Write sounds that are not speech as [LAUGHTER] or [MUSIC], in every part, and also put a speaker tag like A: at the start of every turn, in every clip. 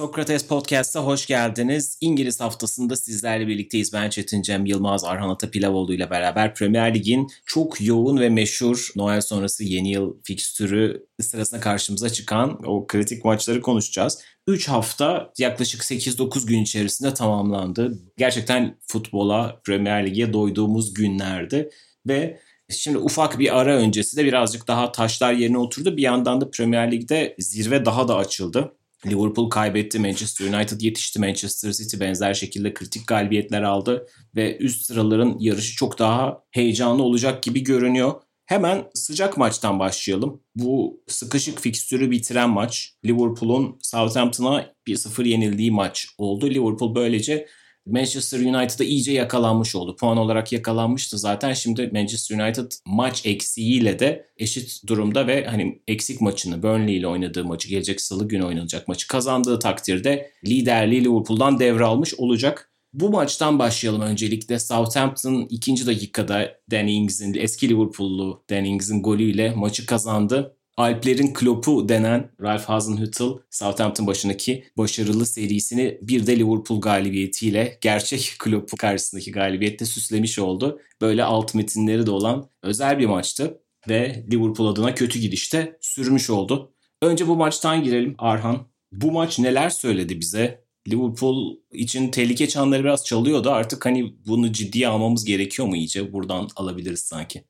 A: Sokrates Podcast'a hoş geldiniz. İngiliz haftasında sizlerle birlikteyiz. Ben Çetin Cem Yılmaz, Arhan Atapilavoğlu ile beraber Premier Lig'in çok yoğun ve meşhur Noel sonrası yeni yıl fikstürü sırasında karşımıza çıkan o kritik maçları konuşacağız. 3 hafta yaklaşık 8-9 gün içerisinde tamamlandı. Gerçekten futbola, Premier Lig'e doyduğumuz günlerdi ve Şimdi ufak bir ara öncesi de birazcık daha taşlar yerine oturdu. Bir yandan da Premier Lig'de zirve daha da açıldı. Liverpool kaybetti, Manchester United yetişti, Manchester City benzer şekilde kritik galibiyetler aldı ve üst sıraların yarışı çok daha heyecanlı olacak gibi görünüyor. Hemen sıcak maçtan başlayalım. Bu sıkışık fikstürü bitiren maç Liverpool'un Southampton'a 1-0 yenildiği maç oldu. Liverpool böylece Manchester United'a iyice yakalanmış oldu. Puan olarak yakalanmıştı zaten. Şimdi Manchester United maç eksiğiyle de eşit durumda ve hani eksik maçını Burnley ile oynadığı maçı gelecek salı günü oynanacak maçı kazandığı takdirde liderliği Liverpool'dan devralmış olacak. Bu maçtan başlayalım öncelikle. Southampton ikinci dakikada Ings'in, eski Liverpool'lu Ings'in golüyle maçı kazandı. Alplerin Klopu denen Ralph Hasenhüttl Southampton başındaki başarılı serisini bir de Liverpool galibiyetiyle gerçek Klopu karşısındaki galibiyette süslemiş oldu. Böyle alt metinleri de olan özel bir maçtı ve Liverpool adına kötü gidişte sürmüş oldu. Önce bu maçtan girelim Arhan. Bu maç neler söyledi bize? Liverpool için tehlike çanları biraz çalıyordu. Artık hani bunu ciddiye almamız gerekiyor mu iyice? Buradan alabiliriz sanki.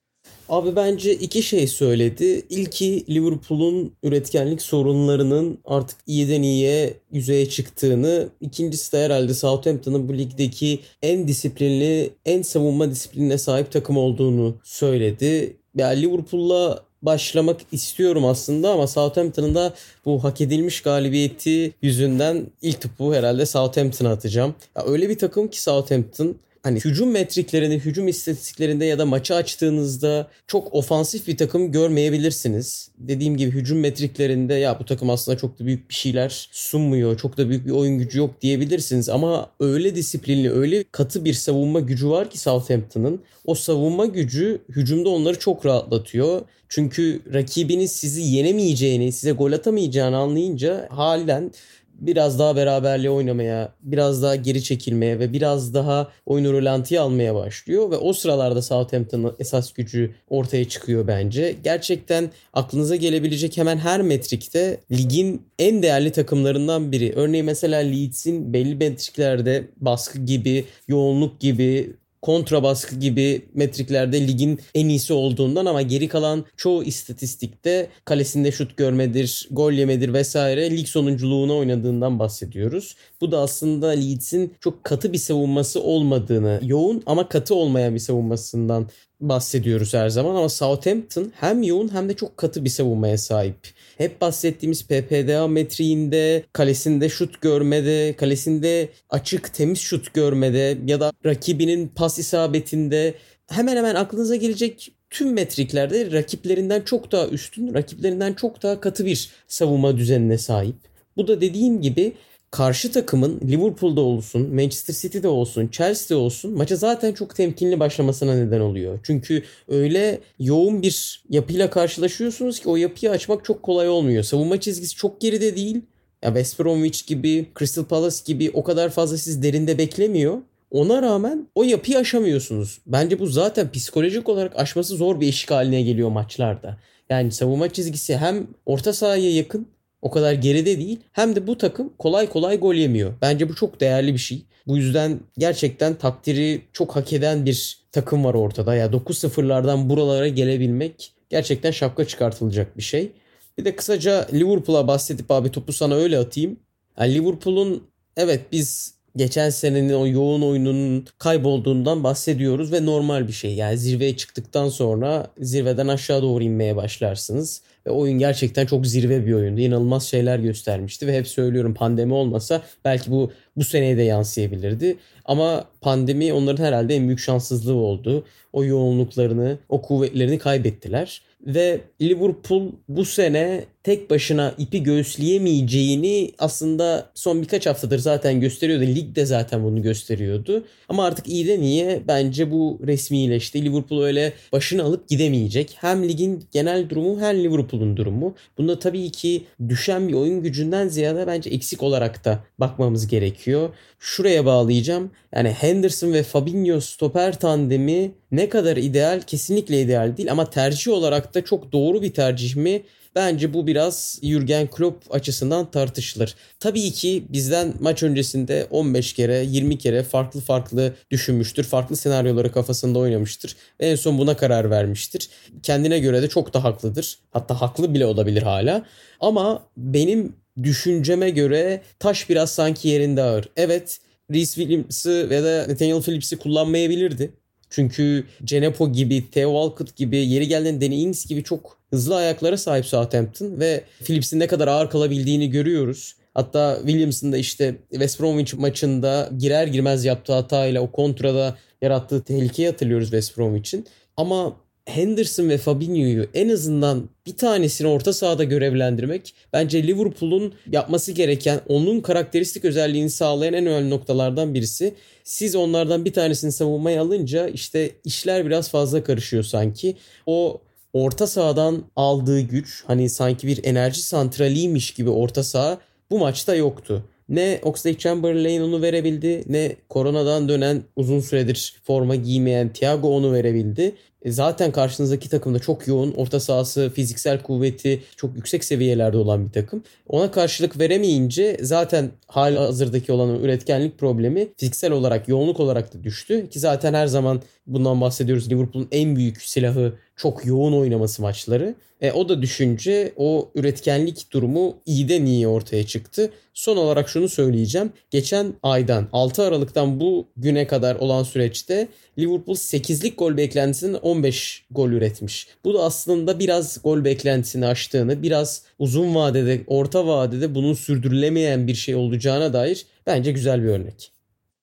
B: Abi bence iki şey söyledi. İlki Liverpool'un üretkenlik sorunlarının artık iyiden iyiye yüzeye çıktığını. İkincisi de herhalde Southampton'ın bu ligdeki en disiplinli, en savunma disiplinine sahip takım olduğunu söyledi. Ya Liverpool'la başlamak istiyorum aslında ama Southampton'ın da bu hak edilmiş galibiyeti yüzünden ilk topu herhalde Southampton'a atacağım. Ya öyle bir takım ki Southampton hani hücum metriklerinde, hücum istatistiklerinde ya da maçı açtığınızda çok ofansif bir takım görmeyebilirsiniz. Dediğim gibi hücum metriklerinde ya bu takım aslında çok da büyük bir şeyler sunmuyor, çok da büyük bir oyun gücü yok diyebilirsiniz ama öyle disiplinli, öyle katı bir savunma gücü var ki Southampton'ın. O savunma gücü hücumda onları çok rahatlatıyor. Çünkü rakibiniz sizi yenemeyeceğini, size gol atamayacağını anlayınca halen biraz daha beraberliğe oynamaya, biraz daha geri çekilmeye ve biraz daha oyunu rölantiye almaya başlıyor ve o sıralarda Southampton'ın esas gücü ortaya çıkıyor bence. Gerçekten aklınıza gelebilecek hemen her metrikte ligin en değerli takımlarından biri. Örneğin mesela Leeds'in belli metriklerde baskı gibi, yoğunluk gibi, kontra baskı gibi metriklerde ligin en iyisi olduğundan ama geri kalan çoğu istatistikte kalesinde şut görmedir, gol yemedir vesaire lig sonunculuğuna oynadığından bahsediyoruz. Bu da aslında Leeds'in çok katı bir savunması olmadığını, yoğun ama katı olmayan bir savunmasından bahsediyoruz her zaman ama Southampton hem yoğun hem de çok katı bir savunmaya sahip. Hep bahsettiğimiz PPDA metriğinde, kalesinde şut görmede, kalesinde açık temiz şut görmede ya da rakibinin pas isabetinde hemen hemen aklınıza gelecek tüm metriklerde rakiplerinden çok daha üstün, rakiplerinden çok daha katı bir savunma düzenine sahip. Bu da dediğim gibi karşı takımın Liverpool'da olsun, Manchester City'de olsun, Chelsea'de olsun maça zaten çok temkinli başlamasına neden oluyor. Çünkü öyle yoğun bir yapıyla karşılaşıyorsunuz ki o yapıyı açmak çok kolay olmuyor. Savunma çizgisi çok geride değil. Ya West Bromwich gibi, Crystal Palace gibi o kadar fazla siz derinde beklemiyor. Ona rağmen o yapıyı aşamıyorsunuz. Bence bu zaten psikolojik olarak aşması zor bir eşik haline geliyor maçlarda. Yani savunma çizgisi hem orta sahaya yakın o kadar geride değil. Hem de bu takım kolay kolay gol yemiyor. Bence bu çok değerli bir şey. Bu yüzden gerçekten takdiri çok hak eden bir takım var ortada. Ya 9-0'lardan buralara gelebilmek gerçekten şapka çıkartılacak bir şey. Bir de kısaca Liverpool'a bahsedip abi topu sana öyle atayım. Yani Liverpool'un evet biz geçen senenin o yoğun oyununun kaybolduğundan bahsediyoruz ve normal bir şey. Yani zirveye çıktıktan sonra zirveden aşağı doğru inmeye başlarsınız. Ve oyun gerçekten çok zirve bir oyundu. İnanılmaz şeyler göstermişti ve hep söylüyorum pandemi olmasa belki bu bu seneye de yansıyabilirdi. Ama pandemi onların herhalde en büyük şanssızlığı oldu. O yoğunluklarını, o kuvvetlerini kaybettiler. Ve Liverpool bu sene tek başına ipi göğüsleyemeyeceğini aslında son birkaç haftadır zaten gösteriyordu. Lig de zaten bunu gösteriyordu. Ama artık iyi de niye bence bu resmileşti. Liverpool öyle başını alıp gidemeyecek. Hem ligin genel durumu hem Liverpool'un durumu. Bunda tabii ki düşen bir oyun gücünden ziyade bence eksik olarak da bakmamız gerekiyor. Şuraya bağlayacağım. Yani Henderson ve Fabinho stoper tandemi ne kadar ideal kesinlikle ideal değil ama tercih olarak da çok doğru bir tercih mi? Bence bu biraz Jurgen Klopp açısından tartışılır. Tabii ki bizden maç öncesinde 15 kere 20 kere farklı farklı düşünmüştür. Farklı senaryoları kafasında oynamıştır. En son buna karar vermiştir. Kendine göre de çok da haklıdır. Hatta haklı bile olabilir hala. Ama benim düşünceme göre taş biraz sanki yerinde ağır. Evet Reece Williams'ı ve da Nathaniel Phillips'i kullanmayabilirdi. Çünkü Cenepo gibi, Theo Walcott gibi, yeri geldiğinde Danny Ings gibi çok hızlı ayaklara sahip Southampton ve Phillips'in ne kadar ağır kalabildiğini görüyoruz. Hatta Williams'ın da işte West Bromwich maçında girer girmez yaptığı hatayla o kontrada yarattığı tehlikeyi hatırlıyoruz West Bromwich'in. Ama Henderson ve Fabinho'yu en azından bir tanesini orta sahada görevlendirmek bence Liverpool'un yapması gereken onun karakteristik özelliğini sağlayan en önemli noktalardan birisi. Siz onlardan bir tanesini savunmaya alınca işte işler biraz fazla karışıyor sanki. O orta sahadan aldığı güç hani sanki bir enerji santraliymiş gibi orta saha bu maçta yoktu. Ne Oxlade Chamberlain onu verebildi ne koronadan dönen uzun süredir forma giymeyen Thiago onu verebildi. E, zaten karşınızdaki takımda çok yoğun orta sahası, fiziksel kuvveti çok yüksek seviyelerde olan bir takım. Ona karşılık veremeyince zaten hali hazırdaki olan üretkenlik problemi fiziksel olarak, yoğunluk olarak da düştü. Ki zaten her zaman bundan bahsediyoruz. Liverpool'un en büyük silahı çok yoğun oynaması maçları. E, o da düşünce o üretkenlik durumu iyiden iyi ortaya çıktı. Son olarak şunu söyleyeceğim. Geçen aydan 6 Aralık'tan bu güne kadar olan süreçte Liverpool 8'lik gol beklentisinin 15 gol üretmiş. Bu da aslında biraz gol beklentisini aştığını, biraz uzun vadede, orta vadede bunun sürdürülemeyen bir şey olacağına dair bence güzel bir örnek.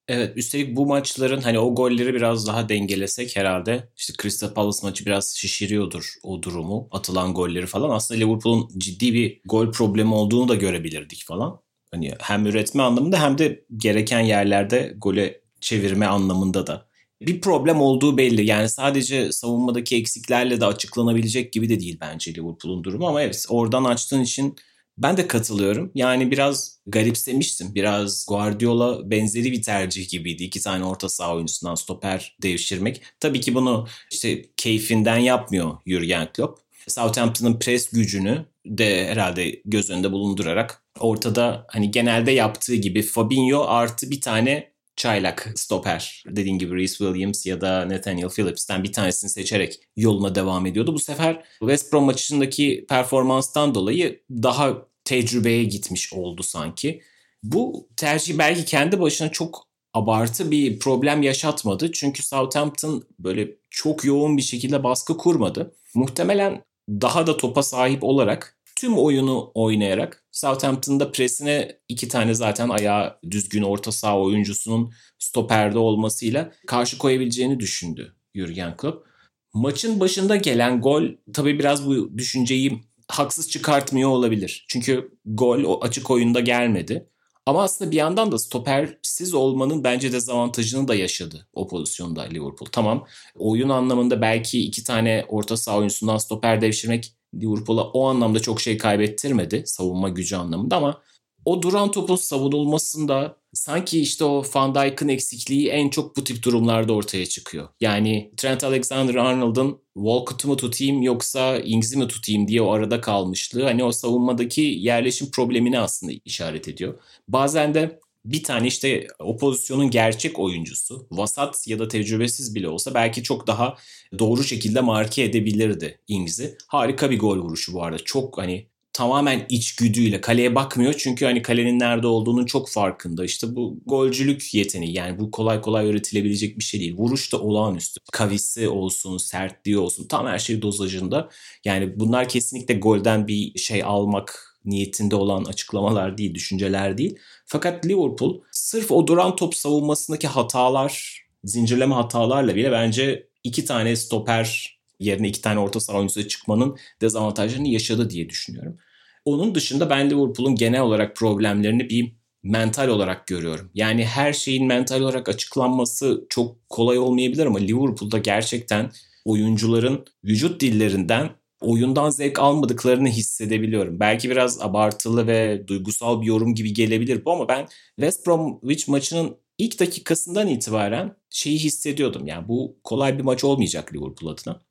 A: Evet üstelik bu maçların hani o golleri biraz daha dengelesek herhalde işte Crystal Palace maçı biraz şişiriyordur o durumu atılan golleri falan. Aslında Liverpool'un ciddi bir gol problemi olduğunu da görebilirdik falan. Hani hem üretme anlamında hem de gereken yerlerde gole çevirme anlamında da bir problem olduğu belli. Yani sadece savunmadaki eksiklerle de açıklanabilecek gibi de değil bence Liverpool'un durumu ama evet oradan açtığın için ben de katılıyorum. Yani biraz garipsemiştim. Biraz Guardiola benzeri bir tercih gibiydi. İki tane orta saha oyuncusundan stoper devşirmek. Tabii ki bunu işte keyfinden yapmıyor Jurgen Klopp. Southampton'ın pres gücünü de herhalde göz önünde bulundurarak ortada hani genelde yaptığı gibi Fabinho artı bir tane çaylak stoper dediğin gibi Reece Williams ya da Nathaniel Phillips'ten bir tanesini seçerek yoluna devam ediyordu. Bu sefer West Brom maçındaki performanstan dolayı daha tecrübeye gitmiş oldu sanki. Bu tercih belki kendi başına çok abartı bir problem yaşatmadı. Çünkü Southampton böyle çok yoğun bir şekilde baskı kurmadı. Muhtemelen daha da topa sahip olarak tüm oyunu oynayarak Southampton'da presine iki tane zaten ayağı düzgün orta saha oyuncusunun stoperde olmasıyla karşı koyabileceğini düşündü Jurgen Klopp. Maçın başında gelen gol tabii biraz bu düşünceyi haksız çıkartmıyor olabilir. Çünkü gol o açık oyunda gelmedi. Ama aslında bir yandan da stopersiz olmanın bence dezavantajını da yaşadı o pozisyonda Liverpool. Tamam oyun anlamında belki iki tane orta saha oyuncusundan stoper devşirmek Liverpool'a o anlamda çok şey kaybettirmedi savunma gücü anlamında ama o duran topun savunulmasında sanki işte o Van Dijk'ın eksikliği en çok bu tip durumlarda ortaya çıkıyor. Yani Trent Alexander-Arnold'un Walcott'u mu tutayım yoksa Ings'i mi tutayım diye o arada kalmışlığı hani o savunmadaki yerleşim problemini aslında işaret ediyor. Bazen de bir tane işte o pozisyonun gerçek oyuncusu vasat ya da tecrübesiz bile olsa belki çok daha doğru şekilde marke edebilirdi Ings'i. Harika bir gol vuruşu bu arada. Çok hani tamamen içgüdüyle kaleye bakmıyor çünkü hani kalenin nerede olduğunun çok farkında. İşte bu golcülük yeteneği yani bu kolay kolay öğretilebilecek bir şey değil. Vuruş da olağanüstü. Kavisi olsun, sertliği olsun tam her şey dozajında. Yani bunlar kesinlikle golden bir şey almak niyetinde olan açıklamalar değil, düşünceler değil. Fakat Liverpool sırf o duran top savunmasındaki hatalar, zincirleme hatalarla bile bence iki tane stoper yerine iki tane orta saha oyuncusu çıkmanın dezavantajlarını yaşadı diye düşünüyorum. Onun dışında ben Liverpool'un genel olarak problemlerini bir mental olarak görüyorum. Yani her şeyin mental olarak açıklanması çok kolay olmayabilir ama Liverpool'da gerçekten oyuncuların vücut dillerinden oyundan zevk almadıklarını hissedebiliyorum. Belki biraz abartılı ve duygusal bir yorum gibi gelebilir bu ama ben West Bromwich maçının ilk dakikasından itibaren şeyi hissediyordum. Yani bu kolay bir maç olmayacak Liverpool adına.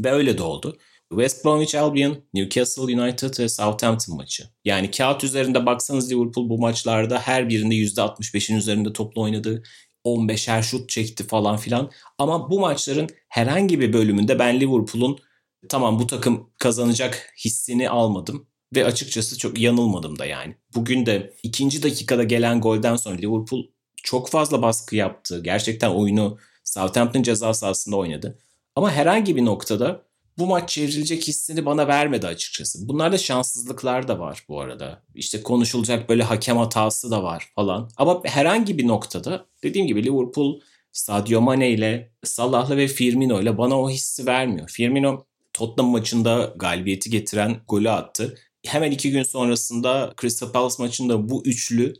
A: Ve öyle de oldu. West Bromwich Albion, Newcastle United ve Southampton maçı. Yani kağıt üzerinde baksanız Liverpool bu maçlarda her birinde %65'in üzerinde toplu oynadı. 15'er şut çekti falan filan. Ama bu maçların herhangi bir bölümünde ben Liverpool'un tamam bu takım kazanacak hissini almadım. Ve açıkçası çok yanılmadım da yani. Bugün de ikinci dakikada gelen golden sonra Liverpool çok fazla baskı yaptı. Gerçekten oyunu Southampton ceza sahasında oynadı. Ama herhangi bir noktada bu maç çevrilecek hissini bana vermedi açıkçası. Bunlarda şanssızlıklar da var bu arada. İşte konuşulacak böyle hakem hatası da var falan. Ama herhangi bir noktada dediğim gibi Liverpool Sadio Mane ile Salah'la ve Firmino ile bana o hissi vermiyor. Firmino Tottenham maçında galibiyeti getiren golü attı. Hemen iki gün sonrasında Crystal Palace maçında bu üçlü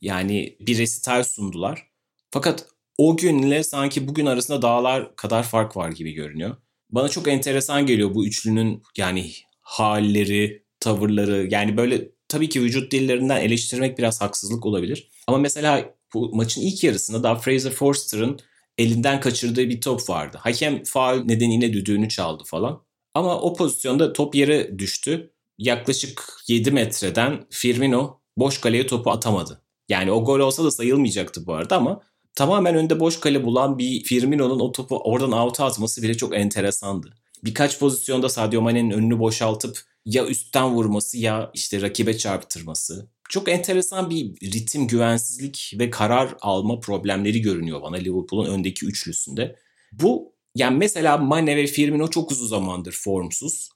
A: yani bir resital sundular. Fakat o günle sanki bugün arasında dağlar kadar fark var gibi görünüyor. Bana çok enteresan geliyor bu üçlünün yani halleri, tavırları. Yani böyle tabii ki vücut dillerinden eleştirmek biraz haksızlık olabilir. Ama mesela bu maçın ilk yarısında daha Fraser Forster'ın elinden kaçırdığı bir top vardı. Hakem faul nedeniyle düdüğünü çaldı falan. Ama o pozisyonda top yere düştü. Yaklaşık 7 metreden Firmino boş kaleye topu atamadı. Yani o gol olsa da sayılmayacaktı bu arada ama tamamen önde boş kale bulan bir Firmino'nun o topu oradan out'a atması bile çok enteresandı. Birkaç pozisyonda Sadio Mane'nin önünü boşaltıp ya üstten vurması ya işte rakibe çarptırması. Çok enteresan bir ritim, güvensizlik ve karar alma problemleri görünüyor bana Liverpool'un öndeki üçlüsünde. Bu yani mesela Mane ve Firmino çok uzun zamandır formsuz.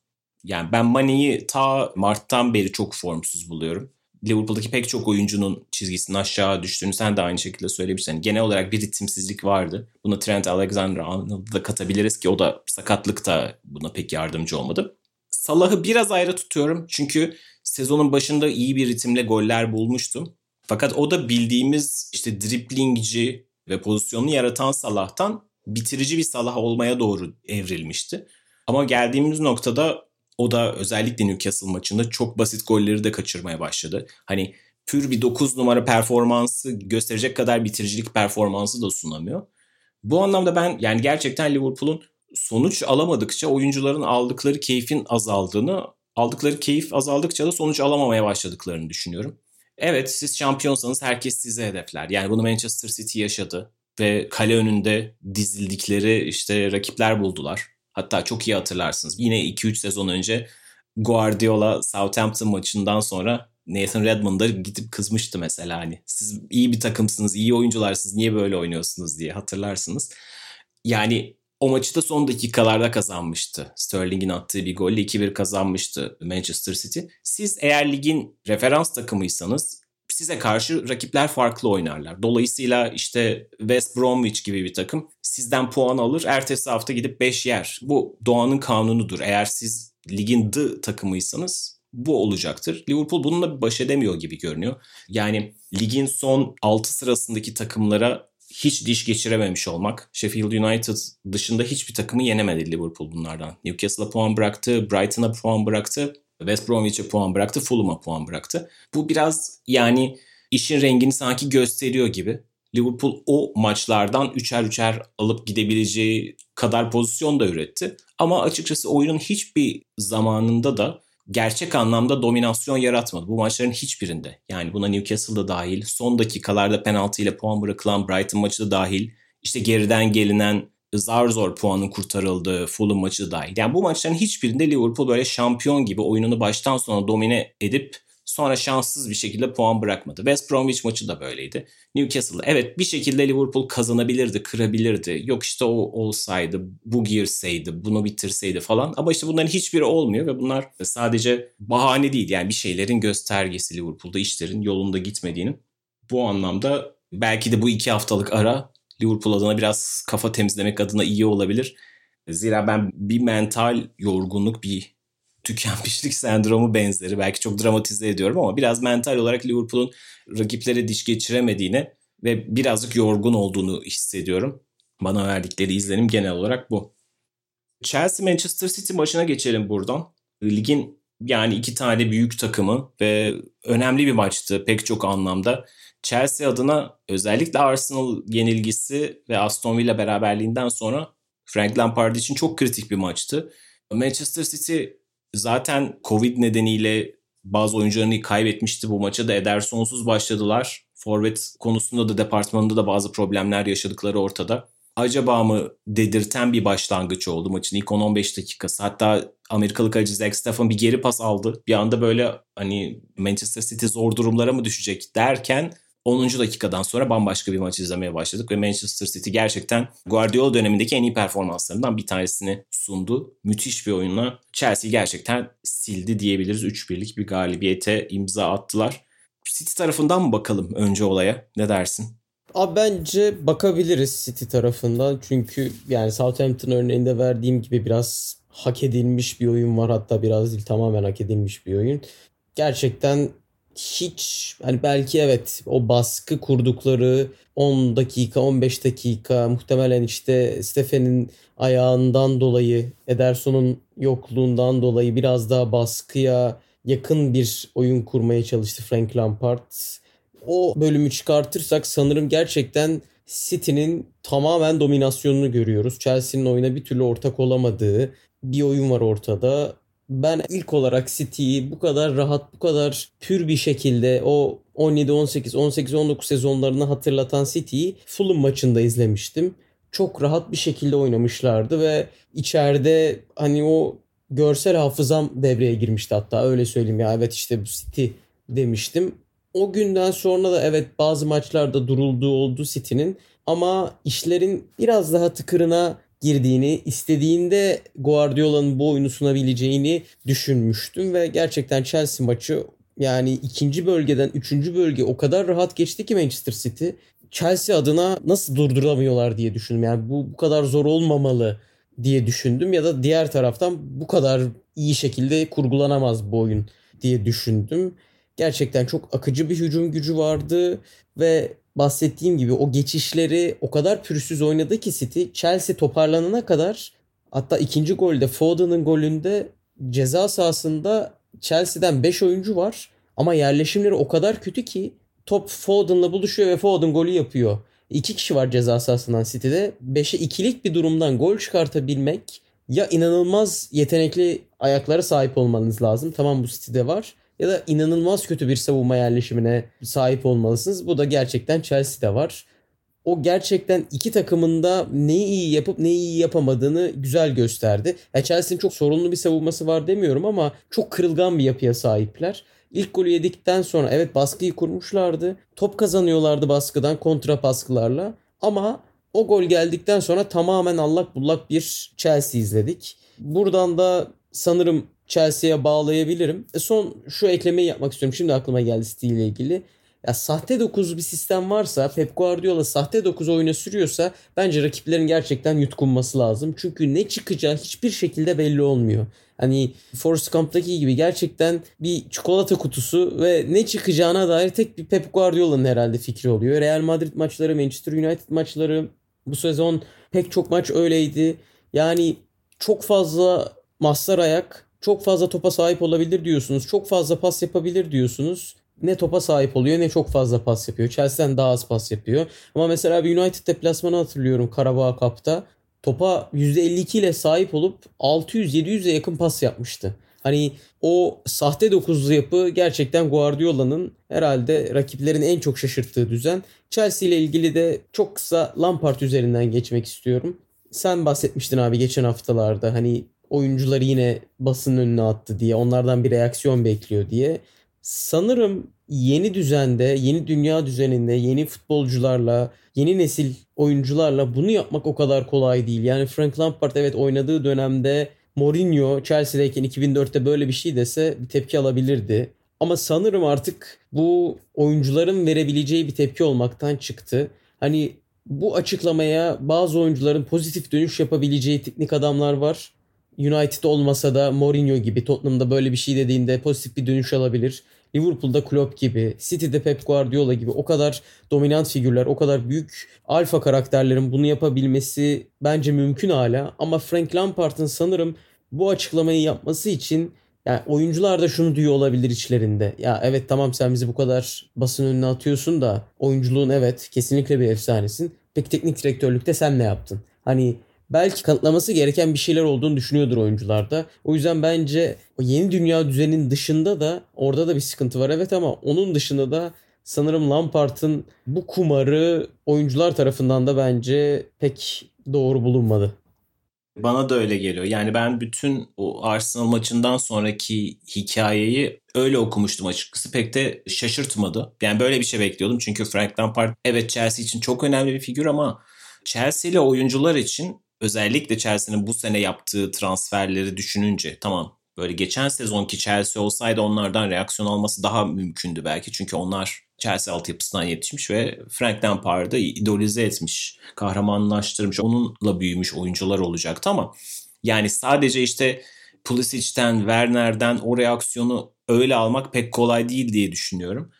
A: Yani ben Mane'yi ta Mart'tan beri çok formsuz buluyorum. Liverpool'daki pek çok oyuncunun çizgisinin aşağı düştüğünü sen de aynı şekilde söylemişsin. Yani genel olarak bir ritimsizlik vardı. Buna Trent Alexander-Arnold'u da katabiliriz ki o da sakatlık da buna pek yardımcı olmadı. Salah'ı biraz ayrı tutuyorum. Çünkü sezonun başında iyi bir ritimle goller bulmuştu. Fakat o da bildiğimiz işte driplingci ve pozisyonunu yaratan Salah'tan bitirici bir Salah olmaya doğru evrilmişti. Ama geldiğimiz noktada o da özellikle Newcastle maçında çok basit golleri de kaçırmaya başladı. Hani pür bir 9 numara performansı gösterecek kadar bitiricilik performansı da sunamıyor. Bu anlamda ben yani gerçekten Liverpool'un sonuç alamadıkça oyuncuların aldıkları keyfin azaldığını, aldıkları keyif azaldıkça da sonuç alamamaya başladıklarını düşünüyorum. Evet siz şampiyonsanız herkes size hedefler. Yani bunu Manchester City yaşadı ve kale önünde dizildikleri işte rakipler buldular. Hatta çok iyi hatırlarsınız. Yine 2-3 sezon önce Guardiola Southampton maçından sonra Nathan Redmond'a gidip kızmıştı mesela hani siz iyi bir takımsınız, iyi oyuncularsınız niye böyle oynuyorsunuz diye hatırlarsınız. Yani o maçı da son dakikalarda kazanmıştı. Sterling'in attığı bir golle 2-1 kazanmıştı Manchester City. Siz eğer ligin referans takımıysanız size karşı rakipler farklı oynarlar. Dolayısıyla işte West Bromwich gibi bir takım sizden puan alır, ertesi hafta gidip 5 yer. Bu doğanın kanunudur. Eğer siz ligin D takımıysanız bu olacaktır. Liverpool bununla baş edemiyor gibi görünüyor. Yani ligin son 6 sırasındaki takımlara hiç diş geçirememiş olmak. Sheffield United dışında hiçbir takımı yenemedi Liverpool bunlardan. Newcastle'a puan bıraktı, Brighton'a puan bıraktı. West Bromwich'e puan bıraktı, Fulham'a puan bıraktı. Bu biraz yani işin rengini sanki gösteriyor gibi. Liverpool o maçlardan üçer üçer alıp gidebileceği kadar pozisyon da üretti. Ama açıkçası oyunun hiçbir zamanında da gerçek anlamda dominasyon yaratmadı. Bu maçların hiçbirinde. Yani buna Newcastle'da dahil, son dakikalarda penaltı ile puan bırakılan Brighton maçı da dahil, işte geriden gelinen zar zor puanın kurtarıldığı Fulham maçı dahil. Yani bu maçların hiçbirinde Liverpool böyle şampiyon gibi oyununu baştan sona domine edip sonra şanssız bir şekilde puan bırakmadı. West Bromwich maçı da böyleydi. Newcastle evet bir şekilde Liverpool kazanabilirdi, kırabilirdi. Yok işte o olsaydı, bu girseydi, bunu bitirseydi falan. Ama işte bunların hiçbiri olmuyor ve bunlar sadece bahane değil. Yani bir şeylerin göstergesi Liverpool'da işlerin yolunda gitmediğinin. Bu anlamda belki de bu iki haftalık ara Liverpool adına biraz kafa temizlemek adına iyi olabilir. Zira ben bir mental yorgunluk, bir tükenmişlik [LAUGHS] sendromu benzeri. Belki çok dramatize ediyorum ama biraz mental olarak Liverpool'un rakiplere diş geçiremediğini ve birazcık yorgun olduğunu hissediyorum. Bana verdikleri izlenim genel olarak bu. Chelsea Manchester City maçına geçelim buradan. Ligin yani iki tane büyük takımı ve önemli bir maçtı pek çok anlamda. Chelsea adına özellikle Arsenal yenilgisi ve Aston Villa beraberliğinden sonra Frank Lampard için çok kritik bir maçtı. Manchester City zaten Covid nedeniyle bazı oyuncularını kaybetmişti. Bu maça da Ederson'suz başladılar. Forvet konusunda da departmanında da bazı problemler yaşadıkları ortada. Acaba mı dedirten bir başlangıç oldu maçın ilk 10-15 dakikası. Hatta Amerikalı kaleci Zach Steffen bir geri pas aldı. Bir anda böyle hani Manchester City zor durumlara mı düşecek derken 10. dakikadan sonra bambaşka bir maç izlemeye başladık ve Manchester City gerçekten Guardiola dönemindeki en iyi performanslarından bir tanesini sundu. Müthiş bir oyunla Chelsea gerçekten sildi diyebiliriz. 3-1'lik bir galibiyete imza attılar. City tarafından mı bakalım önce olaya? Ne dersin?
B: Abi bence bakabiliriz City tarafından. Çünkü yani Southampton örneğinde verdiğim gibi biraz hak edilmiş bir oyun var. Hatta biraz değil tamamen hak edilmiş bir oyun. Gerçekten hiç hani belki evet o baskı kurdukları 10 dakika 15 dakika muhtemelen işte Stefen'in ayağından dolayı Ederson'un yokluğundan dolayı biraz daha baskıya yakın bir oyun kurmaya çalıştı Frank Lampard. O bölümü çıkartırsak sanırım gerçekten City'nin tamamen dominasyonunu görüyoruz. Chelsea'nin oyuna bir türlü ortak olamadığı bir oyun var ortada ben ilk olarak City'yi bu kadar rahat, bu kadar pür bir şekilde o 17-18, 18-19 sezonlarını hatırlatan City'yi Fulham maçında izlemiştim. Çok rahat bir şekilde oynamışlardı ve içeride hani o görsel hafızam devreye girmişti hatta öyle söyleyeyim ya evet işte bu City demiştim. O günden sonra da evet bazı maçlarda durulduğu oldu City'nin ama işlerin biraz daha tıkırına girdiğini, istediğinde Guardiola'nın bu oyunu sunabileceğini düşünmüştüm ve gerçekten Chelsea maçı yani ikinci bölgeden üçüncü bölge o kadar rahat geçti ki Manchester City. Chelsea adına nasıl durduramıyorlar diye düşündüm. Yani bu bu kadar zor olmamalı diye düşündüm ya da diğer taraftan bu kadar iyi şekilde kurgulanamaz bu oyun diye düşündüm. Gerçekten çok akıcı bir hücum gücü vardı ve bahsettiğim gibi o geçişleri o kadar pürüzsüz oynadı ki City. Chelsea toparlanana kadar hatta ikinci golde Foden'ın golünde ceza sahasında Chelsea'den 5 oyuncu var. Ama yerleşimleri o kadar kötü ki top Foden'la buluşuyor ve Foden golü yapıyor. İki kişi var ceza sahasından City'de. 5'e ikilik bir durumdan gol çıkartabilmek ya inanılmaz yetenekli ayaklara sahip olmanız lazım. Tamam bu City'de var ya da inanılmaz kötü bir savunma yerleşimine sahip olmalısınız. Bu da gerçekten Chelsea'de var. O gerçekten iki takımında neyi iyi yapıp neyi iyi yapamadığını güzel gösterdi. Yani Chelsea'nin çok sorunlu bir savunması var demiyorum ama çok kırılgan bir yapıya sahipler. İlk golü yedikten sonra evet baskıyı kurmuşlardı. Top kazanıyorlardı baskıdan kontra baskılarla. Ama o gol geldikten sonra tamamen allak bullak bir Chelsea izledik. Buradan da sanırım Chelsea'ye bağlayabilirim. E son şu eklemeyi yapmak istiyorum. Şimdi aklıma geldi City ile ilgili. Ya sahte 9 bir sistem varsa Pep Guardiola sahte 9 oyuna sürüyorsa bence rakiplerin gerçekten yutkunması lazım. Çünkü ne çıkacağı hiçbir şekilde belli olmuyor. Hani Forrest Gump'taki gibi gerçekten bir çikolata kutusu ve ne çıkacağına dair tek bir Pep Guardiola'nın herhalde fikri oluyor. Real Madrid maçları, Manchester United maçları bu sezon pek çok maç öyleydi. Yani çok fazla maslar ayak çok fazla topa sahip olabilir diyorsunuz. Çok fazla pas yapabilir diyorsunuz. Ne topa sahip oluyor ne çok fazla pas yapıyor. Chelsea'den daha az pas yapıyor. Ama mesela bir United deplasmanı hatırlıyorum Karabağ Cup'ta. Topa %52 ile sahip olup 600-700'e yakın pas yapmıştı. Hani o sahte dokuzlu yapı gerçekten Guardiola'nın herhalde rakiplerin en çok şaşırttığı düzen. Chelsea ile ilgili de çok kısa Lampard üzerinden geçmek istiyorum. sen bahsetmiştin abi geçen haftalarda hani oyuncuları yine basın önüne attı diye onlardan bir reaksiyon bekliyor diye. Sanırım yeni düzende, yeni dünya düzeninde, yeni futbolcularla, yeni nesil oyuncularla bunu yapmak o kadar kolay değil. Yani Frank Lampard evet oynadığı dönemde Mourinho Chelsea'deyken 2004'te böyle bir şey dese bir tepki alabilirdi. Ama sanırım artık bu oyuncuların verebileceği bir tepki olmaktan çıktı. Hani bu açıklamaya bazı oyuncuların pozitif dönüş yapabileceği teknik adamlar var. United olmasa da Mourinho gibi Tottenham'da böyle bir şey dediğinde pozitif bir dönüş alabilir. Liverpool'da Klopp gibi, City'de Pep Guardiola gibi o kadar dominant figürler, o kadar büyük alfa karakterlerin bunu yapabilmesi bence mümkün hala. Ama Frank Lampard'ın sanırım bu açıklamayı yapması için yani oyuncular da şunu diyor olabilir içlerinde. Ya evet tamam sen bizi bu kadar basın önüne atıyorsun da oyunculuğun evet kesinlikle bir efsanesin. Peki teknik direktörlükte sen ne yaptın? Hani belki kanıtlaması gereken bir şeyler olduğunu düşünüyordur oyuncularda. O yüzden bence o yeni dünya düzenin dışında da orada da bir sıkıntı var evet ama onun dışında da sanırım Lampard'ın bu kumarı oyuncular tarafından da bence pek doğru bulunmadı.
A: Bana da öyle geliyor. Yani ben bütün o Arsenal maçından sonraki hikayeyi öyle okumuştum açıkçası. Pek de şaşırtmadı. Yani böyle bir şey bekliyordum. Çünkü Frank Lampard evet Chelsea için çok önemli bir figür ama Chelsea'li oyuncular için özellikle Chelsea'nin bu sene yaptığı transferleri düşününce tamam böyle geçen sezonki Chelsea olsaydı onlardan reaksiyon alması daha mümkündü belki. Çünkü onlar Chelsea altyapısından yetişmiş ve Frank Lampard'ı idolize etmiş, kahramanlaştırmış, onunla büyümüş oyuncular olacaktı ama yani sadece işte Pulisic'ten, Werner'den o reaksiyonu öyle almak pek kolay değil diye düşünüyorum.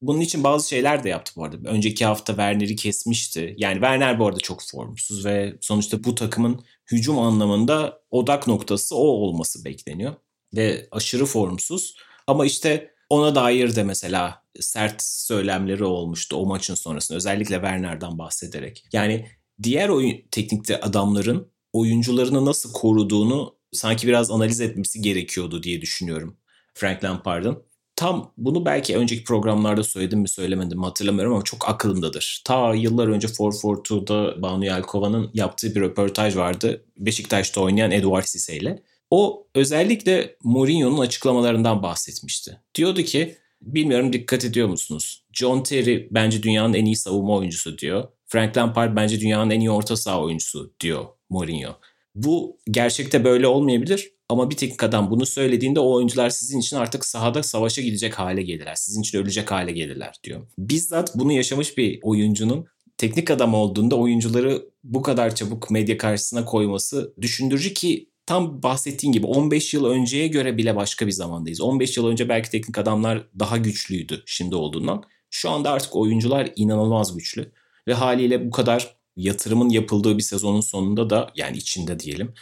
A: Bunun için bazı şeyler de yaptı bu arada. Önceki hafta Werner'i kesmişti. Yani Werner bu arada çok formsuz ve sonuçta bu takımın hücum anlamında odak noktası o olması bekleniyor. Ve aşırı formsuz. Ama işte ona dair de mesela sert söylemleri olmuştu o maçın sonrasında. Özellikle Werner'dan bahsederek. Yani diğer oyun teknikte adamların oyuncularını nasıl koruduğunu sanki biraz analiz etmesi gerekiyordu diye düşünüyorum Frank Lampard'ın. Tam bunu belki önceki programlarda söyledim mi söylemedim mi hatırlamıyorum ama çok aklımdadır. Ta yıllar önce 442'da Banu Yelkova'nın yaptığı bir röportaj vardı. Beşiktaş'ta oynayan Eduard Sise ile. O özellikle Mourinho'nun açıklamalarından bahsetmişti. Diyordu ki bilmiyorum dikkat ediyor musunuz? John Terry bence dünyanın en iyi savunma oyuncusu diyor. Frank Lampard bence dünyanın en iyi orta saha oyuncusu diyor Mourinho. Bu gerçekte böyle olmayabilir ama bir teknik adam bunu söylediğinde o oyuncular sizin için artık sahada savaşa gidecek hale gelirler. Sizin için ölecek hale gelirler diyor. Bizzat bunu yaşamış bir oyuncunun teknik adam olduğunda oyuncuları bu kadar çabuk medya karşısına koyması düşündürücü ki tam bahsettiğin gibi 15 yıl önceye göre bile başka bir zamandayız. 15 yıl önce belki teknik adamlar daha güçlüydü şimdi olduğundan. Şu anda artık oyuncular inanılmaz güçlü ve haliyle bu kadar yatırımın yapıldığı bir sezonun sonunda da yani içinde diyelim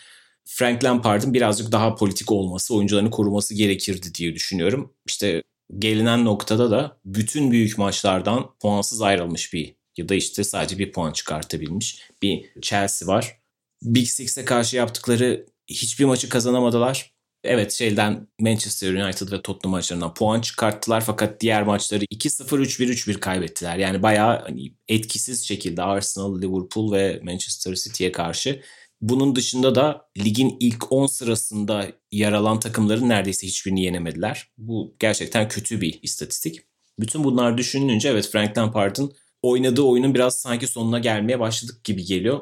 A: Frank Lampard'ın birazcık daha politik olması, oyuncularını koruması gerekirdi diye düşünüyorum. İşte gelinen noktada da bütün büyük maçlardan puansız ayrılmış bir ya da işte sadece bir puan çıkartabilmiş bir Chelsea var. Big Six'e karşı yaptıkları hiçbir maçı kazanamadılar. Evet şeyden Manchester United ve Tottenham maçlarından puan çıkarttılar fakat diğer maçları 2-0 3-1 3-1 kaybettiler. Yani bayağı hani etkisiz şekilde Arsenal, Liverpool ve Manchester City'ye karşı bunun dışında da ligin ilk 10 sırasında yer alan takımların neredeyse hiçbirini yenemediler. Bu gerçekten kötü bir istatistik. Bütün bunlar düşünülünce evet Frank Lampard'ın oynadığı oyunun biraz sanki sonuna gelmeye başladık gibi geliyor.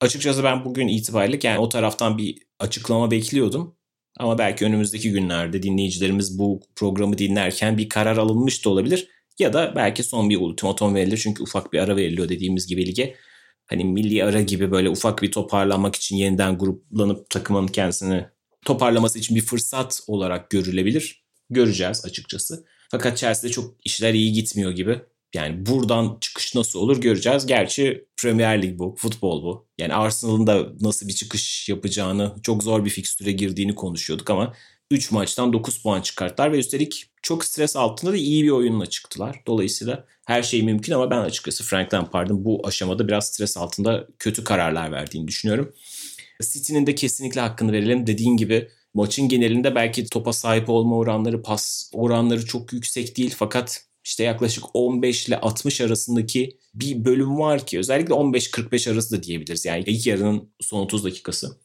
A: Açıkçası ben bugün itibariyle yani o taraftan bir açıklama bekliyordum. Ama belki önümüzdeki günlerde dinleyicilerimiz bu programı dinlerken bir karar alınmış da olabilir. Ya da belki son bir ultimatom verilir çünkü ufak bir ara veriliyor dediğimiz gibi lige hani milli ara gibi böyle ufak bir toparlanmak için yeniden gruplanıp takımın kendisini toparlaması için bir fırsat olarak görülebilir. Göreceğiz açıkçası. Fakat Chelsea'de çok işler iyi gitmiyor gibi. Yani buradan çıkış nasıl olur göreceğiz. Gerçi Premier Lig bu, futbol bu. Yani Arsenal'ın da nasıl bir çıkış yapacağını, çok zor bir fikstüre girdiğini konuşuyorduk ama 3 maçtan 9 puan çıkarttılar ve üstelik çok stres altında da iyi bir oyunla çıktılar. Dolayısıyla her şey mümkün ama ben açıkçası Frank Lampard'ın bu aşamada biraz stres altında kötü kararlar verdiğini düşünüyorum. City'nin de kesinlikle hakkını verelim. Dediğin gibi maçın genelinde belki topa sahip olma oranları, pas oranları çok yüksek değil fakat işte yaklaşık 15 ile 60 arasındaki bir bölüm var ki özellikle 15-45 arası da diyebiliriz. Yani ilk yarının son 30 dakikası.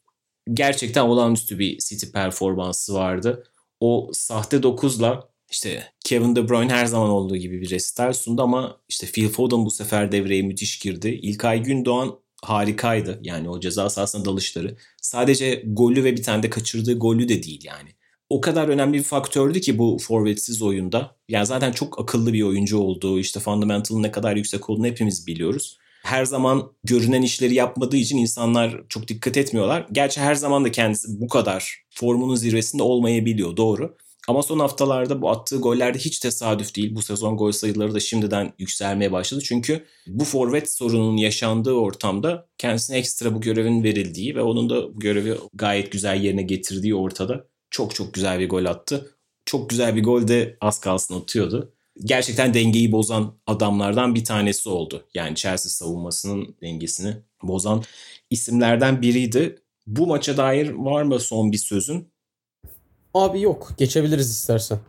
A: Gerçekten olağanüstü bir City performansı vardı. O sahte 9'la işte Kevin De Bruyne her zaman olduğu gibi bir resital sundu ama işte Phil Foden bu sefer devreye müthiş girdi. İlkay Gündoğan harikaydı. Yani o ceza sahasına dalışları. Sadece golü ve bir tane de kaçırdığı golü de değil yani. O kadar önemli bir faktördü ki bu forvetsiz oyunda. Yani zaten çok akıllı bir oyuncu olduğu, işte fundamental'ın ne kadar yüksek olduğunu hepimiz biliyoruz. Her zaman görünen işleri yapmadığı için insanlar çok dikkat etmiyorlar. Gerçi her zaman da kendisi bu kadar formunun zirvesinde olmayabiliyor doğru. Ama son haftalarda bu attığı goller de hiç tesadüf değil. Bu sezon gol sayıları da şimdiden yükselmeye başladı. Çünkü bu forvet sorununun yaşandığı ortamda kendisine ekstra bu görevin verildiği ve onun da bu görevi gayet güzel yerine getirdiği ortada. Çok çok güzel bir gol attı. Çok güzel bir gol de az kalsın atıyordu. Gerçekten dengeyi bozan adamlardan bir tanesi oldu. Yani Chelsea savunmasının dengesini bozan isimlerden biriydi. Bu maça dair var mı son bir sözün?
B: Abi yok. Geçebiliriz istersen.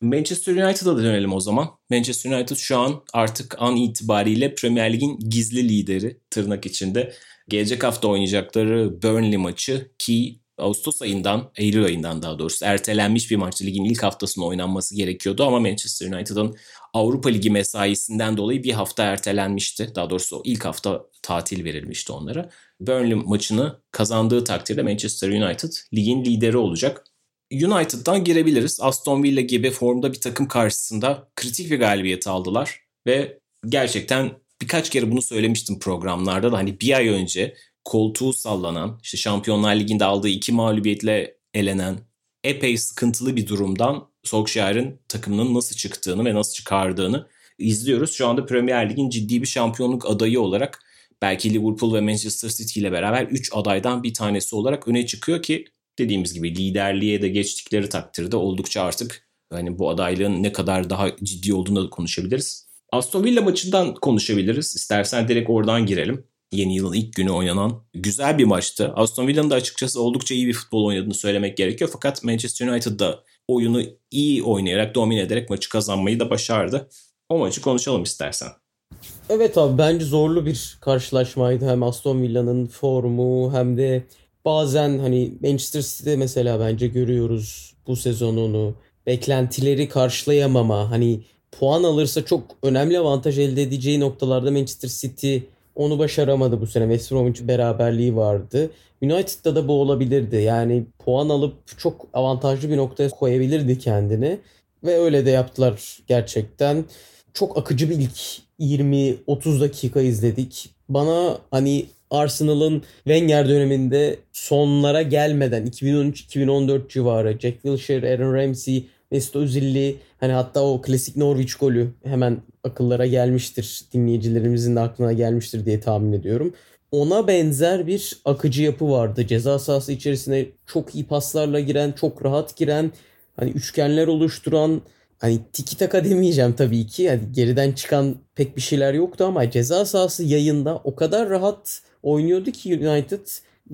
A: Manchester United'a dönelim o zaman. Manchester United şu an artık an itibariyle Premier Lig'in gizli lideri tırnak içinde. Gelecek hafta oynayacakları Burnley maçı ki Ağustos ayından, Eylül ayından daha doğrusu ertelenmiş bir maç ligin ilk haftasında oynanması gerekiyordu ama Manchester United'ın Avrupa Ligi mesaisinden dolayı bir hafta ertelenmişti. Daha doğrusu ilk hafta tatil verilmişti onlara. Burnley maçını kazandığı takdirde Manchester United ligin lideri olacak. United'dan girebiliriz. Aston Villa gibi formda bir takım karşısında kritik bir galibiyet aldılar ve gerçekten birkaç kere bunu söylemiştim programlarda da hani bir ay önce koltuğu sallanan, işte Şampiyonlar Ligi'nde aldığı iki mağlubiyetle elenen epey sıkıntılı bir durumdan Solskjaer'in takımının nasıl çıktığını ve nasıl çıkardığını izliyoruz. Şu anda Premier Lig'in ciddi bir şampiyonluk adayı olarak belki Liverpool ve Manchester City ile beraber 3 adaydan bir tanesi olarak öne çıkıyor ki dediğimiz gibi liderliğe de geçtikleri takdirde oldukça artık hani bu adaylığın ne kadar daha ciddi olduğunu da konuşabiliriz. Aston Villa maçından konuşabiliriz. İstersen direkt oradan girelim. Yeni yılın ilk günü oynanan güzel bir maçtı. Aston Villa'nın da açıkçası oldukça iyi bir futbol oynadığını söylemek gerekiyor. Fakat Manchester United da oyunu iyi oynayarak, domine ederek maçı kazanmayı da başardı. O maçı konuşalım istersen.
B: Evet abi bence zorlu bir karşılaşmaydı. Hem Aston Villa'nın formu hem de bazen hani Manchester City'de mesela bence görüyoruz bu sezonunu. Beklentileri karşılayamama hani puan alırsa çok önemli avantaj elde edeceği noktalarda Manchester City onu başaramadı bu sene. West Bromwich beraberliği vardı. United'da da bu olabilirdi. Yani puan alıp çok avantajlı bir noktaya koyabilirdi kendini. Ve öyle de yaptılar gerçekten. Çok akıcı bir ilk 20-30 dakika izledik. Bana hani Arsenal'ın Wenger döneminde sonlara gelmeden 2013-2014 civarı Jack Wilshere, Aaron Ramsey, Mesut Özil'li hani hatta o klasik Norwich golü hemen akıllara gelmiştir. Dinleyicilerimizin de aklına gelmiştir diye tahmin ediyorum. Ona benzer bir akıcı yapı vardı. Ceza sahası içerisine çok iyi paslarla giren, çok rahat giren, hani üçgenler oluşturan, hani tiki taka demeyeceğim tabii ki. Yani geriden çıkan pek bir şeyler yoktu ama ceza sahası yayında o kadar rahat oynuyordu ki United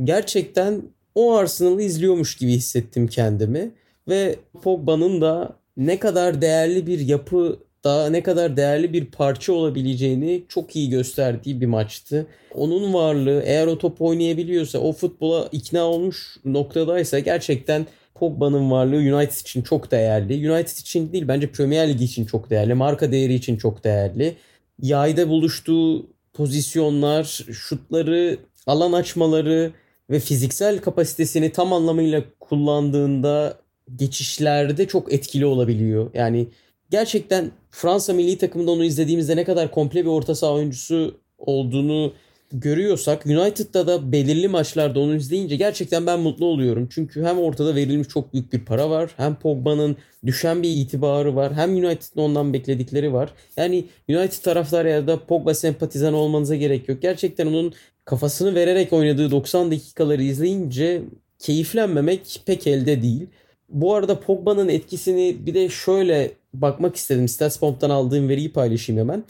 B: gerçekten o Arsenal'ı izliyormuş gibi hissettim kendimi ve Pogba'nın da ne kadar değerli bir yapı daha ne kadar değerli bir parça olabileceğini çok iyi gösterdiği bir maçtı. Onun varlığı eğer o top oynayabiliyorsa o futbola ikna olmuş noktadaysa gerçekten Pogba'nın varlığı United için çok değerli. United için değil bence Premier Lig için çok değerli. Marka değeri için çok değerli. Yayda buluştuğu pozisyonlar, şutları, alan açmaları ve fiziksel kapasitesini tam anlamıyla kullandığında geçişlerde çok etkili olabiliyor. Yani gerçekten Fransa milli takımında onu izlediğimizde ne kadar komple bir orta saha oyuncusu olduğunu görüyorsak United'da da belirli maçlarda onu izleyince gerçekten ben mutlu oluyorum. Çünkü hem ortada verilmiş çok büyük bir para var. Hem Pogba'nın düşen bir itibarı var. Hem United'ın ondan bekledikleri var. Yani United taraftarı ya da Pogba sempatizan olmanıza gerek yok. Gerçekten onun kafasını vererek oynadığı 90 dakikaları izleyince keyiflenmemek pek elde değil. Bu arada Pogba'nın etkisini bir de şöyle bakmak istedim. Statsbomb'dan aldığım veriyi paylaşayım hemen.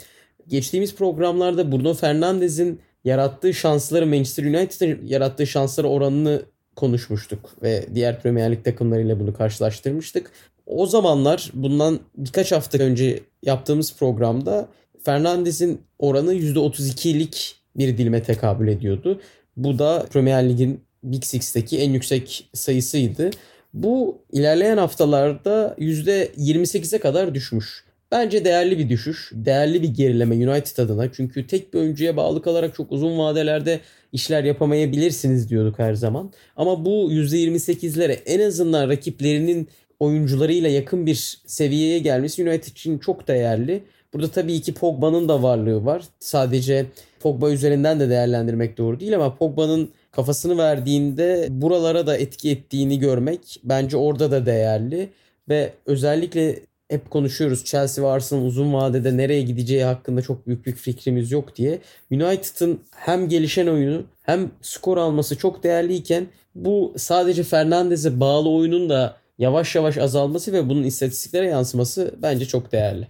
B: Geçtiğimiz programlarda Bruno Fernandes'in yarattığı şansları Manchester United'ın yarattığı şansları oranını konuşmuştuk ve diğer Premier Lig takımlarıyla bunu karşılaştırmıştık. O zamanlar bundan birkaç hafta önce yaptığımız programda Fernandez'in oranı %32'lik bir dilime tekabül ediyordu. Bu da Premier Lig'in Big Six'teki en yüksek sayısıydı. Bu ilerleyen haftalarda %28'e kadar düşmüş. Bence değerli bir düşüş. Değerli bir gerileme United adına. Çünkü tek bir oyuncuya bağlı kalarak çok uzun vadelerde işler yapamayabilirsiniz diyorduk her zaman. Ama bu %28'lere en azından rakiplerinin oyuncularıyla yakın bir seviyeye gelmesi United için çok değerli. Burada tabii ki Pogba'nın da varlığı var. Sadece Pogba üzerinden de değerlendirmek doğru değil ama Pogba'nın kafasını verdiğinde buralara da etki ettiğini görmek bence orada da değerli ve özellikle hep konuşuyoruz Chelsea ve Arsenal uzun vadede nereye gideceği hakkında çok büyük bir fikrimiz yok diye. United'ın hem gelişen oyunu hem skor alması çok değerliyken bu sadece Fernandez'e bağlı oyunun da yavaş yavaş azalması ve bunun istatistiklere yansıması bence çok değerli.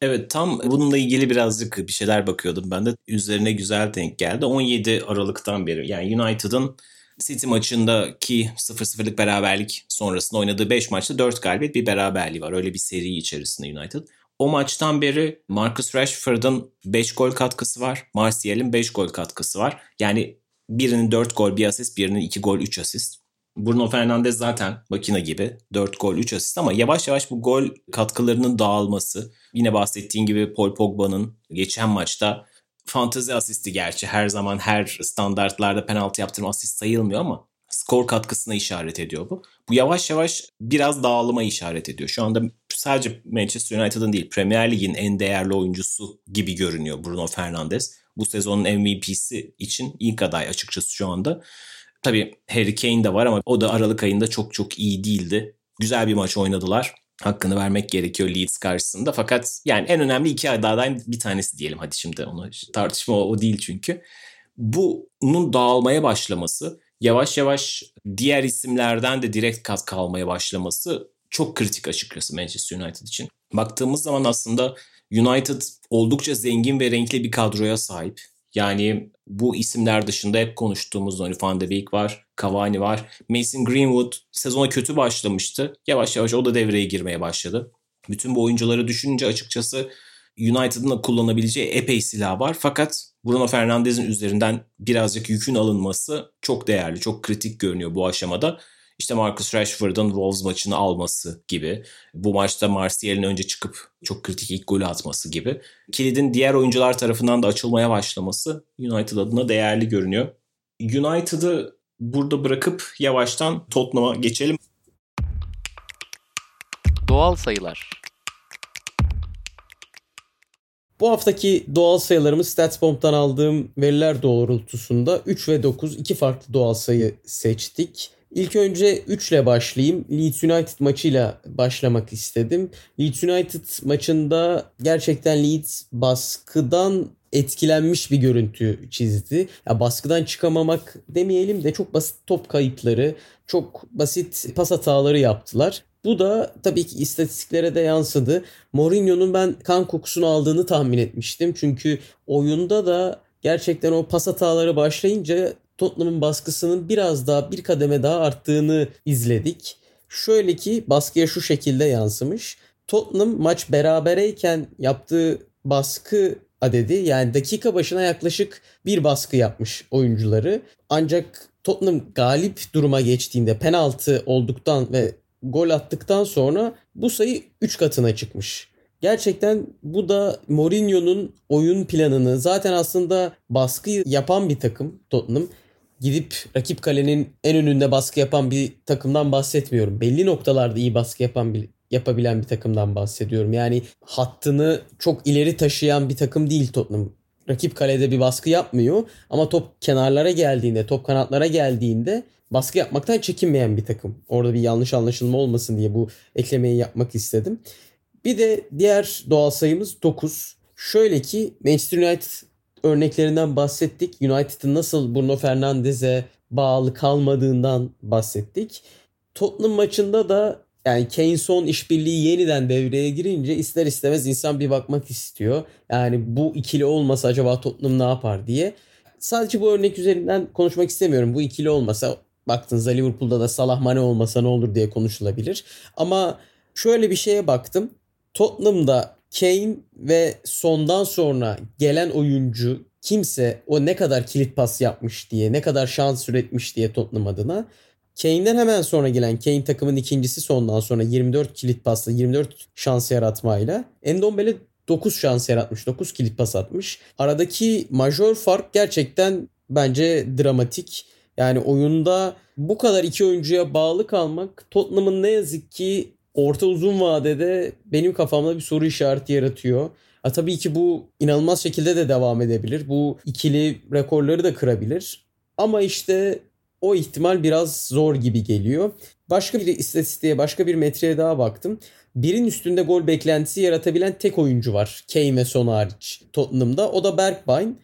A: Evet tam bununla ilgili birazcık bir şeyler bakıyordum ben de. Üzerine güzel denk geldi. 17 Aralık'tan beri yani United'ın City maçındaki 0-0'lık beraberlik sonrasında oynadığı 5 maçta 4 galibiyet bir beraberliği var. Öyle bir seri içerisinde United. O maçtan beri Marcus Rashford'un 5 gol katkısı var. Martial'in 5 gol katkısı var. Yani birinin 4 gol bir asist, birinin 2 gol 3 asist. Bruno Fernandes zaten makine gibi 4 gol 3 asist ama yavaş yavaş bu gol katkılarının dağılması. Yine bahsettiğin gibi Paul Pogba'nın geçen maçta fantezi asisti gerçi her zaman her standartlarda penaltı yaptırma asist sayılmıyor ama skor katkısına işaret ediyor bu. Bu yavaş yavaş biraz dağılıma işaret ediyor. Şu anda sadece Manchester United'ın değil Premier Lig'in en değerli oyuncusu gibi görünüyor Bruno Fernandes. Bu sezonun MVP'si için ilk aday açıkçası şu anda. Tabii Harry Kane de var ama o da Aralık ayında çok çok iyi değildi. Güzel bir maç oynadılar. Hakkını vermek gerekiyor Leeds karşısında. Fakat yani en önemli iki adaydan bir tanesi diyelim. Hadi şimdi onu tartışma o, o değil çünkü. Bunun dağılmaya başlaması, yavaş yavaş diğer isimlerden de direkt katkı almaya başlaması çok kritik açıkçası Manchester United için. Baktığımız zaman aslında United oldukça zengin ve renkli bir kadroya sahip. Yani bu isimler dışında hep konuştuğumuz hani Van de Beek var, Cavani var. Mason Greenwood sezona kötü başlamıştı. Yavaş yavaş o da devreye girmeye başladı. Bütün bu oyuncuları düşününce açıkçası United'ın da kullanabileceği epey silah var. Fakat Bruno Fernandes'in üzerinden birazcık yükün alınması çok değerli, çok kritik görünüyor bu aşamada. İşte Marcus Rashford'un Wolves maçını alması gibi. Bu maçta Martial'in önce çıkıp çok kritik ilk golü atması gibi. Kilidin diğer oyuncular tarafından da açılmaya başlaması United adına değerli görünüyor. United'ı burada bırakıp yavaştan Tottenham'a geçelim.
C: Doğal sayılar.
B: Bu haftaki doğal sayılarımız StatsBomb'dan aldığım veriler doğrultusunda 3 ve 9 iki farklı doğal sayı seçtik. İlk önce 3 ile başlayayım. Leeds United maçıyla başlamak istedim. Leeds United maçında gerçekten Leeds baskıdan etkilenmiş bir görüntü çizdi. Ya baskıdan çıkamamak demeyelim de çok basit top kayıpları, çok basit pas hataları yaptılar. Bu da tabii ki istatistiklere de yansıdı. Mourinho'nun ben kan kokusunu aldığını tahmin etmiştim. Çünkü oyunda da gerçekten o pas hataları başlayınca Tottenham'ın baskısının biraz daha bir kademe daha arttığını izledik. Şöyle ki baskıya şu şekilde yansımış. Tottenham maç berabereyken yaptığı baskı adedi yani dakika başına yaklaşık bir baskı yapmış oyuncuları. Ancak Tottenham galip duruma geçtiğinde penaltı olduktan ve gol attıktan sonra bu sayı 3 katına çıkmış. Gerçekten bu da Mourinho'nun oyun planını zaten aslında baskı yapan bir takım Tottenham gidip rakip kalenin en önünde baskı yapan bir takımdan bahsetmiyorum. Belli noktalarda iyi baskı yapan bir yapabilen bir takımdan bahsediyorum. Yani hattını çok ileri taşıyan bir takım değil Tottenham. Rakip kalede bir baskı yapmıyor ama top kenarlara geldiğinde, top kanatlara geldiğinde baskı yapmaktan çekinmeyen bir takım. Orada bir yanlış anlaşılma olmasın diye bu eklemeyi yapmak istedim. Bir de diğer doğal sayımız 9. Şöyle ki Manchester United örneklerinden bahsettik. United'ın nasıl Bruno Fernandes'e bağlı kalmadığından bahsettik. Tottenham maçında da yani Kane son işbirliği yeniden devreye girince ister istemez insan bir bakmak istiyor. Yani bu ikili olmasa acaba Tottenham ne yapar diye. Sadece bu örnek üzerinden konuşmak istemiyorum. Bu ikili olmasa baktığınızda Liverpool'da da Salah Mane olmasa ne olur diye konuşulabilir. Ama Şöyle bir şeye baktım. Tottenham'da Kane ve sondan sonra gelen oyuncu kimse o ne kadar kilit pas yapmış diye, ne kadar şans üretmiş diye Tottenham adına Kane'den hemen sonra gelen Kane takımın ikincisi sondan sonra 24 kilit pasla 24 şans yaratmayla Endombele 9 şans yaratmış. 9 kilit pas atmış. Aradaki majör fark gerçekten bence dramatik. Yani oyunda bu kadar iki oyuncuya bağlı kalmak Tottenham'ın ne yazık ki orta uzun vadede benim kafamda bir soru işareti yaratıyor. Ha, tabii ki bu inanılmaz şekilde de devam edebilir. Bu ikili rekorları da kırabilir. Ama işte o ihtimal biraz zor gibi geliyor. Başka bir istatistiğe, başka bir metreye daha baktım. Birin üstünde gol beklentisi yaratabilen tek oyuncu var. Kane ve Son hariç Tottenham'da. O da Bergwijn.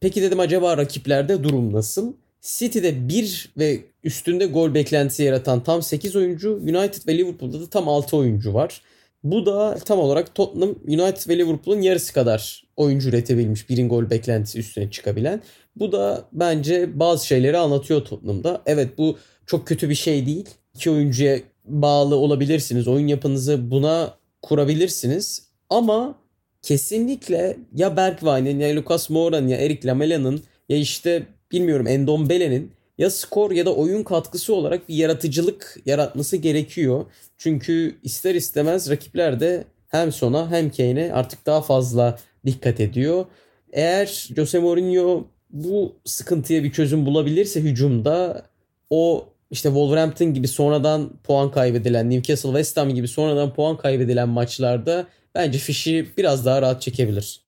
B: Peki dedim acaba rakiplerde durum nasıl? City'de 1 ve üstünde gol beklentisi yaratan tam 8 oyuncu, United ve Liverpool'da da tam 6 oyuncu var. Bu da tam olarak Tottenham, United ve Liverpool'un yarısı kadar oyuncu üretebilmiş. Birin gol beklentisi üstüne çıkabilen. Bu da bence bazı şeyleri anlatıyor Tottenham'da. Evet bu çok kötü bir şey değil. İki oyuncuya bağlı olabilirsiniz. Oyun yapınızı buna kurabilirsiniz. Ama kesinlikle ya Bergwijn'in ya Lucas Moura'nın ya Eric Lamela'nın ya işte bilmiyorum Endombele'nin ya skor ya da oyun katkısı olarak bir yaratıcılık yaratması gerekiyor. Çünkü ister istemez rakipler de hem Son'a hem Kane'e artık daha fazla dikkat ediyor. Eğer Jose Mourinho bu sıkıntıya bir çözüm bulabilirse hücumda o işte Wolverhampton gibi sonradan puan kaybedilen, Newcastle West Ham gibi sonradan puan kaybedilen maçlarda bence fişi biraz daha rahat çekebilir.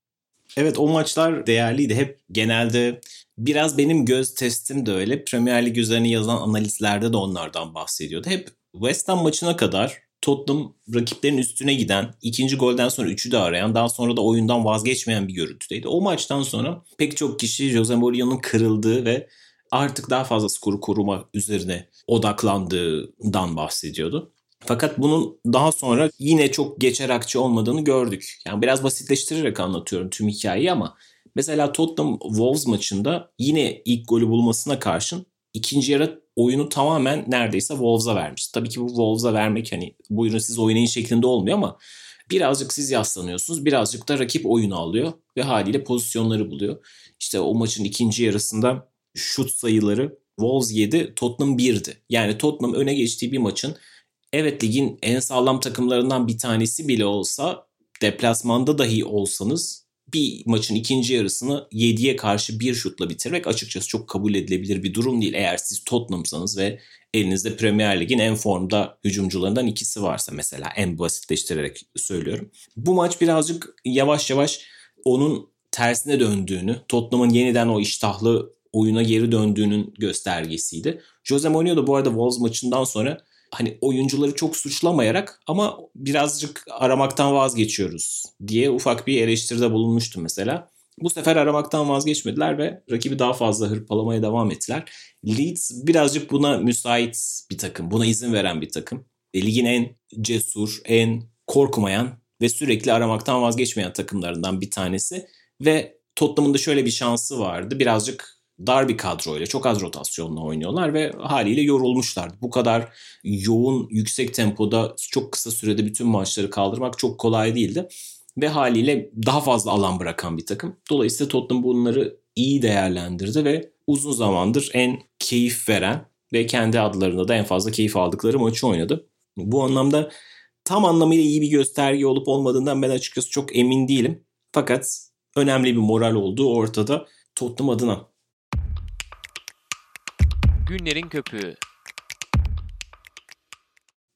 A: Evet o maçlar değerliydi. Hep genelde biraz benim göz testim de öyle. Premier Lig üzerine yazılan analizlerde de onlardan bahsediyordu. Hep West Ham maçına kadar Tottenham rakiplerin üstüne giden, ikinci golden sonra üçü de arayan, daha sonra da oyundan vazgeçmeyen bir görüntüdeydi. O maçtan sonra pek çok kişi Jose Mourinho'nun kırıldığı ve artık daha fazla skoru koruma üzerine odaklandığından bahsediyordu. Fakat bunun daha sonra yine çok geçerakçı olmadığını gördük. Yani biraz basitleştirerek anlatıyorum tüm hikayeyi ama mesela Tottenham Wolves maçında yine ilk golü bulmasına karşın ikinci yarı oyunu tamamen neredeyse Wolves'a vermiş. Tabii ki bu Wolves'a vermek hani buyurun siz oynayın şeklinde olmuyor ama birazcık siz yaslanıyorsunuz. Birazcık da rakip oyunu alıyor ve haliyle pozisyonları buluyor. İşte o maçın ikinci yarısında şut sayıları Wolves 7, Tottenham 1'di. Yani Tottenham öne geçtiği bir maçın evet ligin en sağlam takımlarından bir tanesi bile olsa deplasmanda dahi olsanız bir maçın ikinci yarısını 7'ye karşı bir şutla bitirmek açıkçası çok kabul edilebilir bir durum değil. Eğer siz Tottenham'sanız ve elinizde Premier Lig'in en formda hücumcularından ikisi varsa mesela en basitleştirerek söylüyorum. Bu maç birazcık yavaş yavaş onun tersine döndüğünü, Tottenham'ın yeniden o iştahlı oyuna geri döndüğünün göstergesiydi. Jose Mourinho da bu arada Wolves maçından sonra hani oyuncuları çok suçlamayarak ama birazcık aramaktan vazgeçiyoruz diye ufak bir eleştiride bulunmuştu mesela. Bu sefer aramaktan vazgeçmediler ve rakibi daha fazla hırpalamaya devam ettiler. Leeds birazcık buna müsait bir takım, buna izin veren bir takım. E, ligin en cesur, en korkmayan ve sürekli aramaktan vazgeçmeyen takımlarından bir tanesi. Ve Tottenham'ın da şöyle bir şansı vardı. Birazcık dar bir kadroyla çok az rotasyonla oynuyorlar ve haliyle yorulmuşlar. Bu kadar yoğun yüksek tempoda çok kısa sürede bütün maçları kaldırmak çok kolay değildi. Ve haliyle daha fazla alan bırakan bir takım. Dolayısıyla Tottenham bunları iyi değerlendirdi ve uzun zamandır en keyif veren ve kendi adlarında da en fazla keyif aldıkları maçı oynadı. Bu anlamda tam anlamıyla iyi bir gösterge olup olmadığından ben açıkçası çok emin değilim. Fakat önemli bir moral olduğu ortada Tottenham adına.
C: Günlerin köpüğü.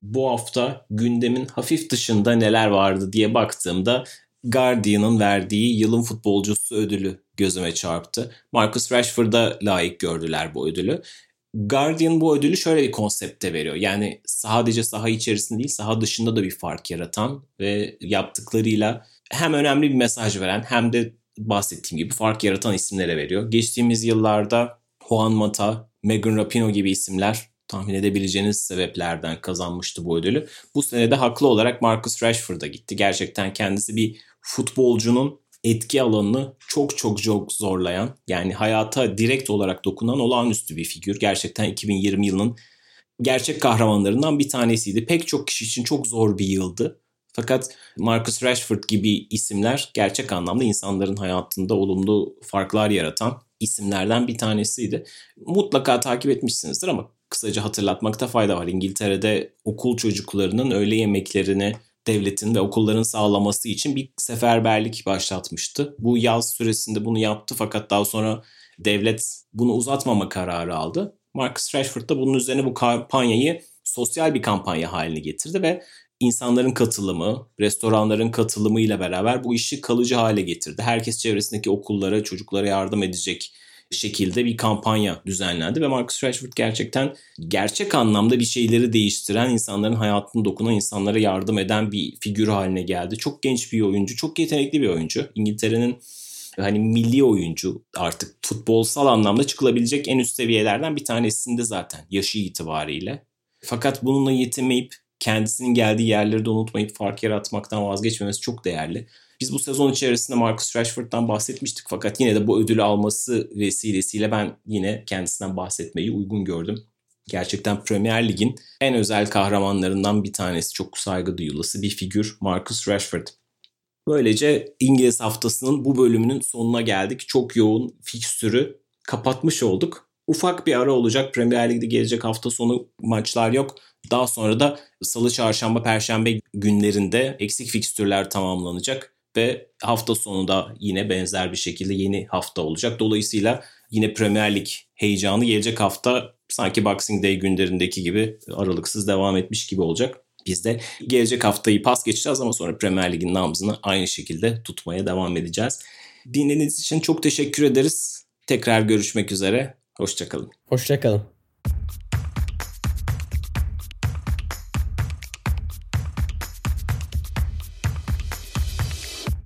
A: Bu hafta gündemin hafif dışında neler vardı diye baktığımda Guardian'ın verdiği yılın futbolcusu ödülü gözüme çarptı. Marcus Rashford'a layık gördüler bu ödülü. Guardian bu ödülü şöyle bir konsepte veriyor. Yani sadece saha içerisinde değil saha dışında da bir fark yaratan ve yaptıklarıyla hem önemli bir mesaj veren hem de bahsettiğim gibi fark yaratan isimlere veriyor. Geçtiğimiz yıllarda Juan Mata, Megan Rapinoe gibi isimler tahmin edebileceğiniz sebeplerden kazanmıştı bu ödülü. Bu sene de haklı olarak Marcus Rashford'a gitti. Gerçekten kendisi bir futbolcunun etki alanını çok çok çok zorlayan yani hayata direkt olarak dokunan olağanüstü bir figür. Gerçekten 2020 yılının gerçek kahramanlarından bir tanesiydi. Pek çok kişi için çok zor bir yıldı. Fakat Marcus Rashford gibi isimler gerçek anlamda insanların hayatında olumlu farklar yaratan isimlerden bir tanesiydi. Mutlaka takip etmişsinizdir ama kısaca hatırlatmakta fayda var. İngiltere'de okul çocuklarının öğle yemeklerini devletin ve okulların sağlaması için bir seferberlik başlatmıştı. Bu yaz süresinde bunu yaptı fakat daha sonra devlet bunu uzatmama kararı aldı. Marcus Rashford da bunun üzerine bu kampanyayı sosyal bir kampanya haline getirdi ve insanların katılımı, restoranların katılımıyla beraber bu işi kalıcı hale getirdi. Herkes çevresindeki okullara, çocuklara yardım edecek şekilde bir kampanya düzenlendi ve Marcus Rashford gerçekten gerçek anlamda bir şeyleri değiştiren, insanların hayatını dokunan, insanlara yardım eden bir figür haline geldi. Çok genç bir oyuncu, çok yetenekli bir oyuncu. İngiltere'nin hani milli oyuncu artık futbolsal anlamda çıkılabilecek en üst seviyelerden bir tanesinde zaten yaşı itibariyle. Fakat bununla yetinmeyip kendisinin geldiği yerleri de unutmayıp fark yaratmaktan vazgeçmemesi çok değerli. Biz bu sezon içerisinde Marcus Rashford'dan bahsetmiştik fakat yine de bu ödülü alması vesilesiyle ben yine kendisinden bahsetmeyi uygun gördüm. Gerçekten Premier Lig'in en özel kahramanlarından bir tanesi. Çok saygı duyulası bir figür Marcus Rashford. Böylece İngiliz haftasının bu bölümünün sonuna geldik. Çok yoğun fikstürü kapatmış olduk. Ufak bir ara olacak. Premier Lig'de gelecek hafta sonu maçlar yok. Daha sonra da salı, çarşamba, perşembe günlerinde eksik fikstürler tamamlanacak ve hafta sonu da yine benzer bir şekilde yeni hafta olacak. Dolayısıyla yine Premier Lig heyecanı gelecek hafta sanki Boxing Day günlerindeki gibi aralıksız devam etmiş gibi olacak. Biz de gelecek haftayı pas geçeceğiz ama sonra Premier Lig'in nabzını aynı şekilde tutmaya devam edeceğiz. Dinlediğiniz için çok teşekkür ederiz. Tekrar görüşmek üzere. Hoşçakalın.
B: Hoşçakalın.